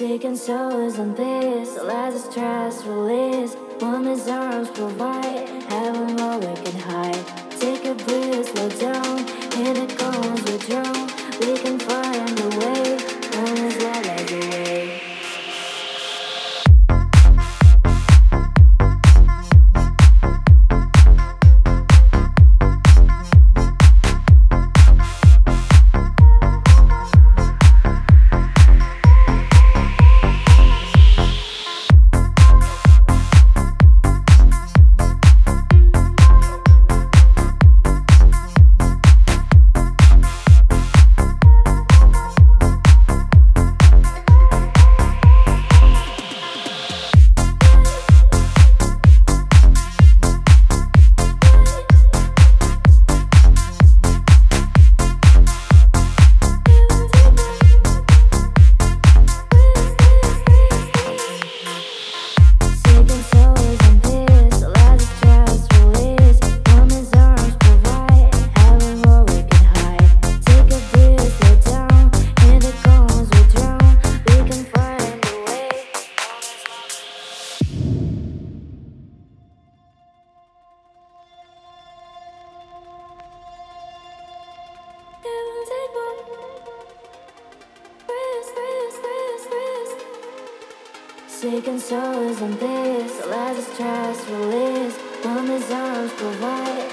Sick souls and this, let the stress release. Woman's arms provide, heaven where we can hide. Take a breath, slow down, and it goes withdrawn. We can find Sick and souls and this, let the stress release. Woman's arms provide,